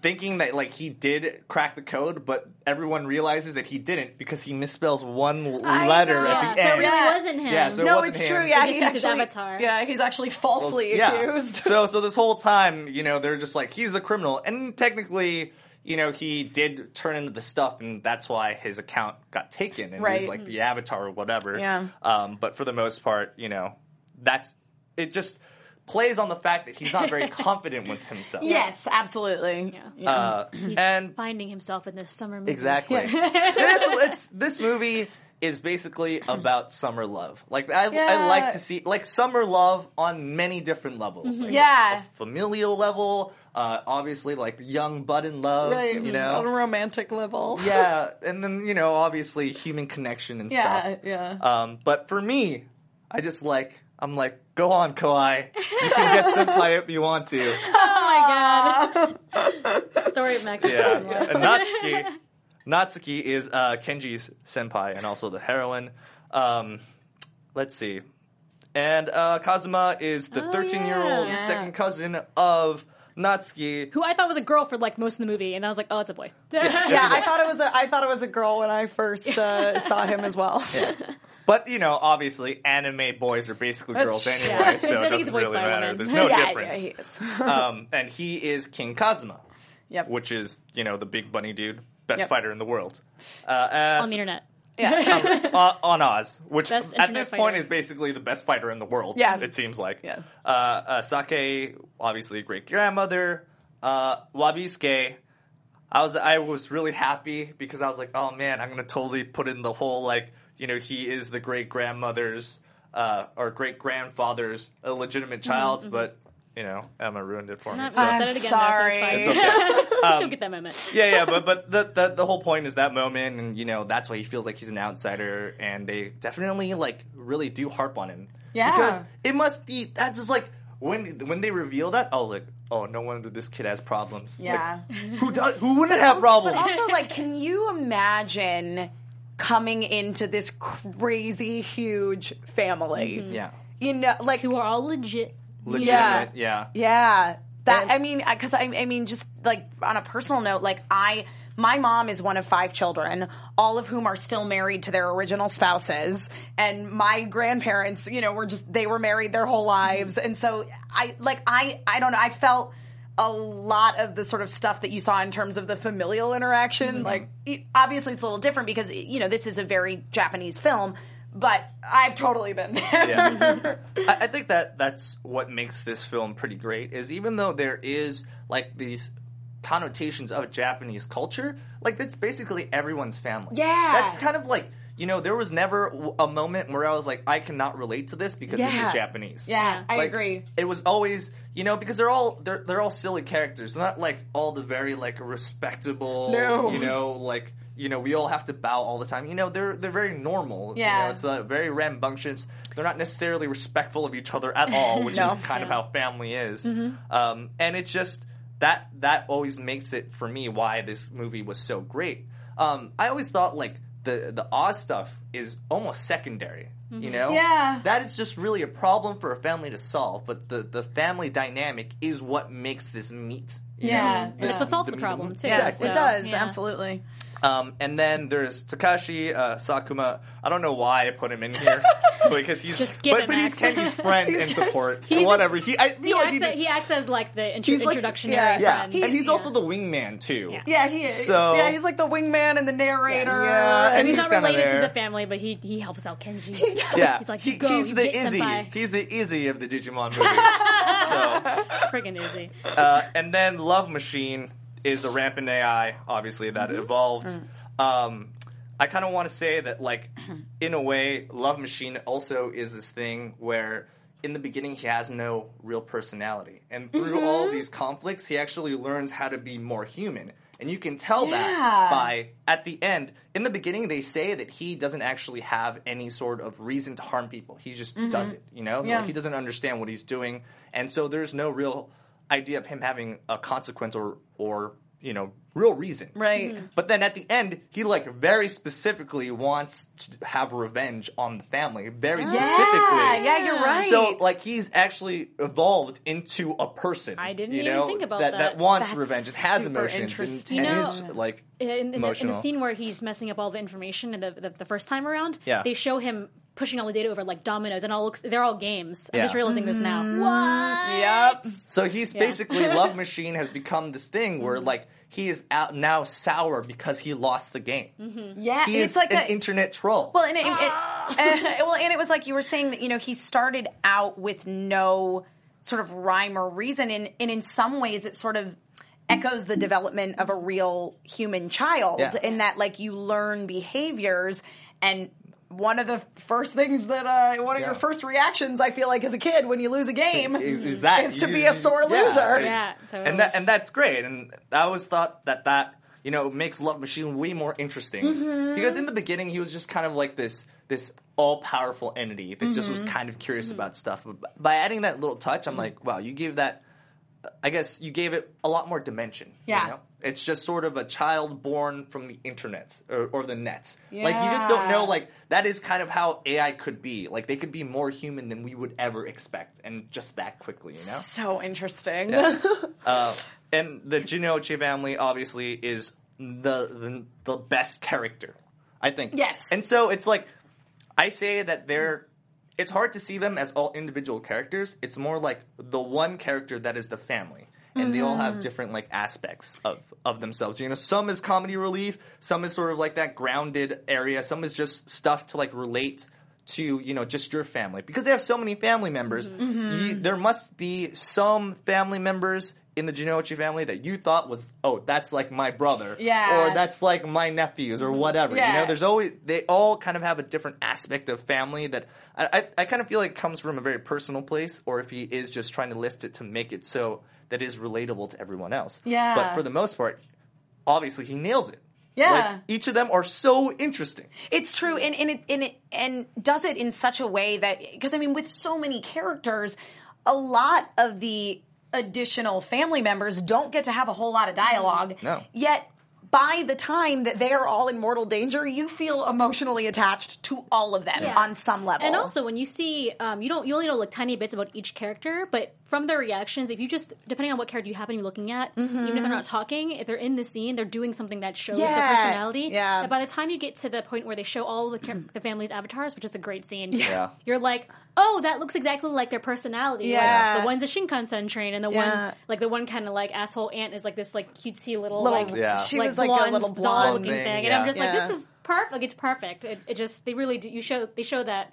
thinking that like he did crack the code, but everyone realizes that he didn't because he misspells one I letter know. at Yeah, the so it end. really Yeah. wasn't him. Yeah, so it no, wasn't it's him. true. Yeah, They he just his actually. avatar. Yeah, he's actually falsely Yeah. accused. so so this whole time, you know, they're just like he's the criminal, and technically, you know, he did turn into the stuff, and that's why his account got taken, and Right. he's like the avatar or whatever. Yeah. Um, but for the most part, you know, that's it. Just plays on the fact that he's not very confident with himself. Yes, absolutely. Yeah. Uh, He's and finding himself in this summer movie. Exactly. And it's, it's this movie is basically about summer love. Like I, I like to see like summer love on many different levels. Like, Yeah. a familial level, uh, obviously like young bud in love, Right. you On a know. romantic level. Yeah, and then you know obviously human connection and Yeah, stuff. yeah. Um, but for me, I just like I'm like go on Kawhi, you can get senpai if you want to. Oh my god. Story of Max. Yeah, and Natsuki, Natsuki is uh, Kenji's senpai and also the heroine. Um, let's see, and uh, Kazuma is the Oh, 13 year old yeah. second cousin of Natsuki. Who I thought was a girl for like most of the movie, and I was like, oh, it's a boy. Yeah, I thought it was a I thought it was a girl when I first uh, saw him as well. But you know, obviously, anime boys are basically That's girls true. anyway, Yeah. so it doesn't really matter. woman. There's no yeah, difference. yeah, he is. um, and he is King Kazuma, Yep. which is you know the big bunny dude, best Yep. fighter in the world. Uh, as- on the internet. uh, on Oz, which Best at internet this point is basically the best fighter in the world. Yeah. it seems like. Yeah. Uh, uh, Sakae, obviously great grandmother. Uh, Wabisuke, I was I was really happy because I was like, oh man, I'm gonna totally put in the whole like, you know, he is the great grandmother's uh, or great grandfather's illegitimate child, but you know, Emma ruined it for me. Not so- I'm said it again, sorry. Though, so It's it's okay. fine. Don't get that moment. yeah, yeah, but but the, the the whole point is that moment, and you know that's why he feels like he's an outsider, and they definitely like really do harp on him. Yeah. because it must be that's just like when when they reveal that, I was like, oh, no wonder this kid has problems. Like, Yeah. who does? Who wouldn't have problems? also, like, can you imagine coming into this crazy, huge family? Mm-hmm. yeah, You know, like, Who are all legit. legitimate. Yeah, yeah. That And- I mean, because I, I mean, just like on a personal note, like I, my mom is one of five children, all of whom are still married to their original spouses, and my grandparents, you know, were just they were married their whole lives, mm-hmm. and so I like I I don't know, I felt a lot of the sort of stuff that you saw in terms of the familial interaction. Mm-hmm. Like, it- obviously, it's a little different because you know this is a very Japanese film. But I've totally been there. Yeah. I, I think that that's what makes this film pretty great. Is even though there is like these connotations of Japanese culture, like it's basically everyone's family. Yeah. that's kind of like you know there was never a moment where I was like I cannot relate to this because this is Japanese. Yeah, I agree. It was always, you know, because they're all they're they're all silly characters. They're not like all the very like respectable, No. you know, like you know, we all have to bow all the time. You know, they're they're very normal. You Yeah. know, it's uh, very rambunctious. They're not necessarily respectful of each other at all, which No. is kind of how family is. Um, and it's just that that always makes it for me why this movie was so great. Um, I always thought like the the Oz stuff is almost secondary. You mm-hmm. know, Yeah. that is just really a problem for a family to solve. But the the family dynamic is what makes this meet. Yeah. know? And And that's what solves the meat- problem too. Yeah, so, it does yeah. absolutely. Um, and then there's Takashi uh, Sakuma. I don't know why I put him in here because he's Just give but, him but he's Max. Kenji's friend and support. He's- whatever. He I feel He, like acts, he, as, he acts as like the intro- he's like- introductionary yeah, yeah, friend. and he's Yeah. also the wingman too. Yeah. Yeah, he is. So- yeah, he's like the wingman and the narrator. Yeah, and and he's, he's not kinda related there. to the family, but he he helps out Kenji. Yeah, He's like, He- you go, he's you the get Izzy. senpai. He's the Izzy of the Digimon movie. so, Friggin' easy. uh, and then Love Machine is a rampant AI, obviously that Mm-hmm. evolved. Mm. Um, I kind of want to say that, like, in a way, Love Machine also is this thing where. In the beginning, he has no real personality, and through Mm-hmm. all these conflicts, he actually learns how to be more human. And you can tell Yeah. that by at the end. In the beginning, they say that he doesn't actually have any sort of reason to harm people. He just does it. You know, Yeah. like he doesn't understand what he's doing, and so there's no real idea of him having a consequence or or you know real reason. Right. Mm-hmm. But then at the end, he like very specifically wants to have revenge on the family. Very specifically. Yeah, yeah, you're right. So like he's actually evolved into a person. I didn't you even know, think about that. that. wants That's revenge and has emotions and, interesting. and You is know- like in, in, the, in the scene where he's messing up all the information in the, the, the first time around, Yeah. they show him pushing all the data over like dominoes, and all looks they're all games. I'm Yeah. just realizing this now. What? Yep. So he's basically Love Machine has become this thing where Mm-hmm. like he is out now sour because he lost the game. Mm-hmm. Yeah, He is it's like an a, internet troll. Well, and it, it, and, well, and it was like you were saying that you know he started out with no sort of rhyme or reason, and, and in some ways it sort of echoes the development of a real human child Yeah. in that like you learn behaviors and. One of the first things that uh, one of Yeah. your first reactions I feel like as a kid when you lose a game is, is that is to you- be a sore yeah, loser. Yeah, totally. and that and that's great. And I always thought that that you know makes Love Machine way more interesting Mm-hmm. because in the beginning he was just kind of like this this all powerful entity that just Mm-hmm. was kind of curious about stuff. But by adding that little touch, I'm like, wow, you gave that. I guess you gave it a lot more dimension. you Yeah. know? It's just sort of a child born from the internet or, or the net. Like you just don't know. Like that is kind of how AI could be. Like they could be more human than we would ever expect, and just that quickly. You know. So interesting. Uh, and the Jinnouchi family obviously is the, the the best character, I think. Yes. And so it's like I say that they're. It's hard to see them as all individual characters. It's more like the one character that is the family. And they all have mm-hmm. different like aspects of, of themselves. You know, some is comedy relief, some is sort of like that grounded area, some is just stuff to like relate to you know just your family because they have so many family members. Mm-hmm. Mm-hmm. You, there must be some family members in the Jinnouchi family that you thought was oh that's like my brother Yeah. or that's like my nephews or whatever. You know, there's always they all kind of have a different aspect of family that I, I, I kind of feel like comes from a very personal place, or if he is just trying to list it to make it so that is relatable to everyone else. Yeah. But for the most part, obviously he nails it. Yeah. Like, each of them are so interesting. It's true, and and it and it and does it in such a way that because I mean, with so many characters, a lot of the additional family members don't get to have a whole lot of dialogue. No. Yet by the time that they are all in mortal danger, you feel emotionally attached to all of them Yeah. on some level. And also, when you see, um, you don't, you only know like tiny bits about each character, but from their reactions, if you just, depending on what character you happen to be looking at, even if they're not talking, if they're in the scene, they're doing something that shows their Mm-hmm. Personality. Yeah. That by the time you get to the point where they show all the char- the family's avatars, which is a great scene, Yeah. you're like, oh, that looks exactly like their personality. Like, Yeah. the one's a Shinkansen train, and the Yeah. one, like the one kind of like asshole aunt is like this like cutesy little, Little- like, Yeah. she like was like a little doll blonde looking thing, thing, and. I'm just Yeah. like, this is perfect. Like it's perfect. It, it just they really do. You show they show that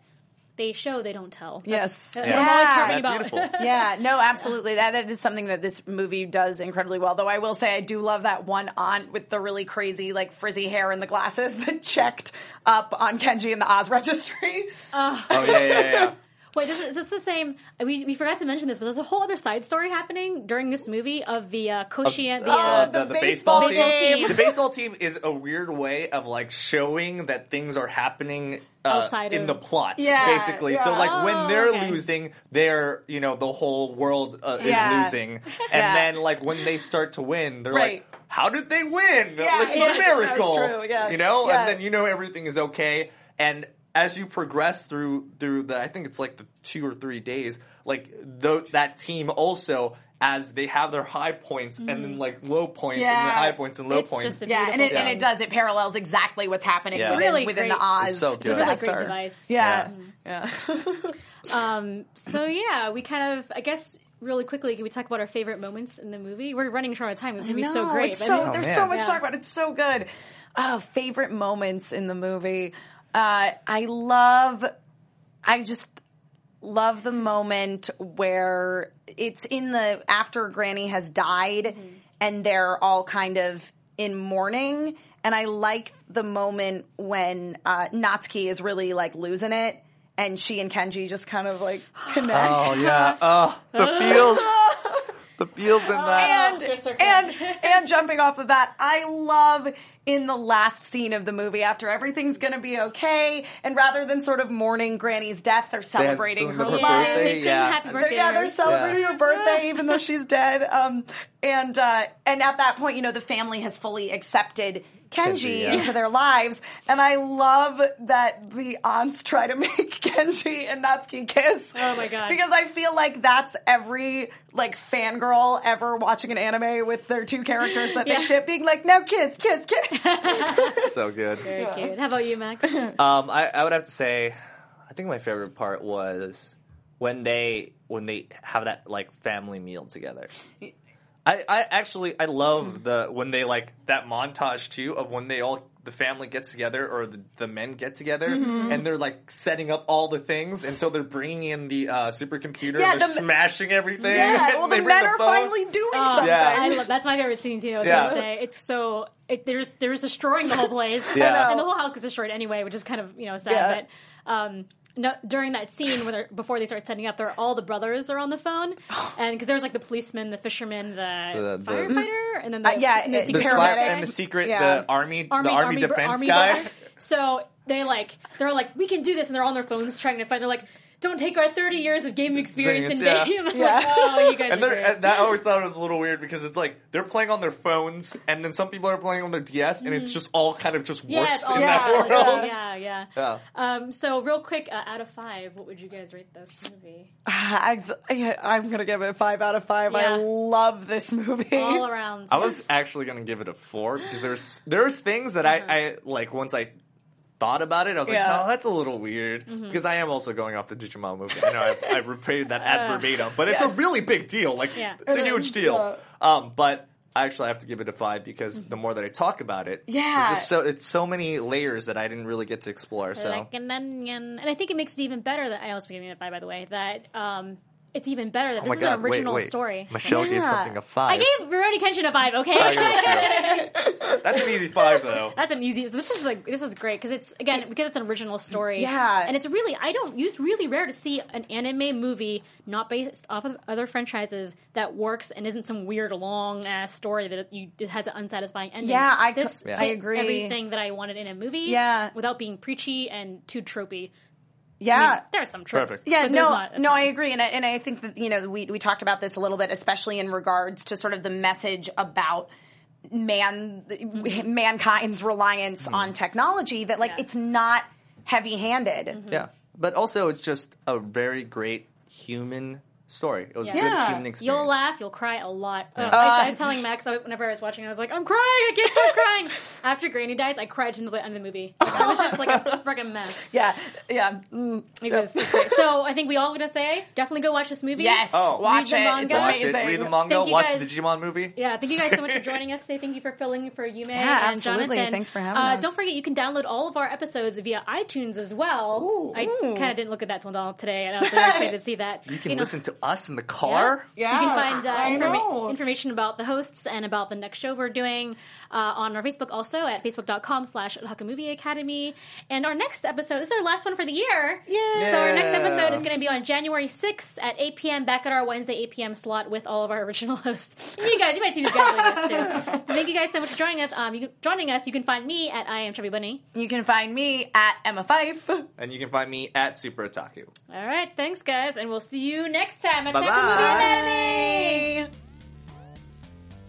they show they don't tell. Yes. That's Yeah. what I'm always Yeah. talking That's about. beautiful. yeah, no, absolutely. That that is something that this movie does incredibly well. Though I will say I do love that one aunt with the really crazy like frizzy hair and the glasses that checked up on Kenji in the Oz registry. Oh yeah, yeah, yeah. Wait, this is, is this the same? We, we forgot to mention this, but there's a whole other side story happening during this movie of the uh, Koshien, the, Oh, uh, the the, baseball baseball, team. team. The baseball team is a weird way of like showing that things are happening uh, Outside in of- the plot, Yeah, basically. So yeah. like when Oh, they're okay. losing, they're you know the whole world uh, is Yeah. losing, and Yeah. then like when they start to win, they're Right. like, "How did they win? Yeah, like it's yeah, a miracle." that's true, yeah. You know, Yeah. and then you know everything is okay, and as you progress through through the, I think it's like the two or three days, like tho- that team also. As they have their high points and then like low points and Yeah. then high points and low It's points. just a Yeah, and it, beautiful and it does. It parallels exactly what's happening Yeah. within, Really within great. the Oz It's so good. It's a really great device. Yeah, yeah. Um, so yeah, we kind of, I guess, really quickly, can we talk about our favorite moments in the movie? We're running short of time. It's gonna be so great. It's so, Oh, there's man. so much Yeah. to talk about. It's so good. Uh, favorite moments in the movie. Uh, I love. I just love the moment where it's in the after Granny has died, Mm-hmm. and they're all kind of in mourning. And I like the moment when uh, Natsuki is really like losing it, and she and Kenji just kind of like connect. Oh yeah, oh the feels, the feels in that. and and and jumping off of that, I love in the last scene of the movie after everything's gonna be okay, and rather than sort of mourning Granny's death, they're celebrating her her life. birthday, They sing yeah. happy They're, birthday. yeah, they're her. celebrating her birthday even though she's dead. Um, and uh, and at that point, you know, the family has fully accepted Kenji, Kenji, yeah. into their lives, and I love that the aunts try to make Kenji and Natsuki kiss. Oh my God. Because I feel like that's every like fangirl ever watching an anime with their two characters that Yeah. they ship, being like, "Now kiss, kiss, kiss." So good. Very cute. How about you, Max? Um, I, I would have to say, I think my favorite part was when they when they have that like family meal together. I, I actually I love the when they like that montage too of when they all the family gets together or the, the men get together and they're like setting up all the things and so they're bringing in the uh, supercomputer Yeah, and they're the- smashing everything. yeah, well, they the men the are phone. finally doing Oh, something. Yeah. I love, that's my favorite scene too. I Yeah. say it's so it, there's there's destroying the whole place, Yeah. and the whole house gets destroyed anyway, which is kind of you know sad. Yeah. But um, no, during that scene when they're, before they start setting up, they're all the brothers are on the phone, and because there's like the policeman, the fisherman, the, The- the- firefighter, and then the, Uh, yeah, and the the secret the paramedic. spy and the secret Yeah. the army, army, the army, br- defense army guy. brother. So they like they're like we can do this, and they're on their phones trying to find. They're like, don't take our 30 years of game experience in Yeah. vain. I'm Yeah. like, oh, you guys And are great. and that I always thought it was a little weird because it's like they're playing on their phones, and then some people are playing on their DS, and it's just all kind of just Mm-hmm. yeah, works all in Yeah, that world. yeah, yeah. Yeah. Um, so real quick, uh, out of five, what would you guys rate this movie? I, I'm gonna give it five out of five. Yeah. I love this movie. All around. I was actually gonna give it a four because there's there's things that I, I like once I thought about it, I was like, Yeah. no, that's a little weird Mm-hmm. because I am also going off the Digimon movie. I know I've, I've repeated that ad verbatim, but it's a really big deal. Like Yeah. it's a huge is, deal. Um, but I actually have to give it a five because the more that I talk about it, Yeah. it's just so it's so many layers that I didn't really get to explore. So like an onion, and I think it makes it even better. That I also gave it a five, by the way. That um, it's even better that oh my this god, is an original wait, wait. story. Michelle gave Yeah. something a I five. I gave Rurouni Kenshin a five. Okay. I guess, yeah. That's an easy five though. That's an easy. This is like this is great because it's again because it's an original story. Yeah. and it's really I don't. It's really rare to see an anime movie not based off of other franchises that works and isn't some weird long ass story that you just has an unsatisfying ending. Yeah, I this Yeah. I agree. Everything that I wanted in a movie. Yeah. without being preachy and too tropey. Yeah. I mean, there are some tropes. Perfect. Yeah, no, not no. I agree, and I, and I think that you know we we talked about this a little bit, especially in regards to sort of the message about man mm-hmm. mankind's reliance on mm-hmm. technology. That like Yeah. it's not heavy handed. Mm-hmm. Yeah, but also it's just a very great human story. It was Yeah. good Yeah. human experience. You'll laugh, you'll cry a lot. Uh, I, I was telling Max whenever I was watching, it, I was like, I'm crying, I can't stop crying. After Granny dies, I cried to the end of the movie. Like, I was just like a freaking mess. Yeah, yeah, mm, It was great. So I think we all gonna say definitely go watch this movie. yes. Oh. watch Read the it. manga. It's Watch amazing. it, read the manga, Thank watch guys. the Digimon movie. Yeah, thank you guys so much for joining us today. Thank you for filling for Yume Yeah, and absolutely. Jonathan. Thanks for having uh, us. Don't forget, you can download all of our episodes via iTunes as well. I kind of didn't look at that till today, and I was very excited to see that. You can know, listen to us in the car. Yeah, You can find uh, I informa- know. information about the hosts and about the next show we're doing uh, on our Facebook also at facebook.com slash Otaku Movie Anatomy. And our next episode, this is our last one for the year. Yeah. So our next episode is going to be on January 6th at 8 p.m. back at our Wednesday 8 p.m. slot with all of our original hosts. And you guys, you might see these guys like this too. Thank you guys so much for joining us. Um, you can, joining us, you can find me at I am Chubby Bunny. You can find me at Emma Fife. And you can find me at Super Otaku. All right, thanks guys, and we'll see you next time at Otaku Bye-bye. Movie Anatomy.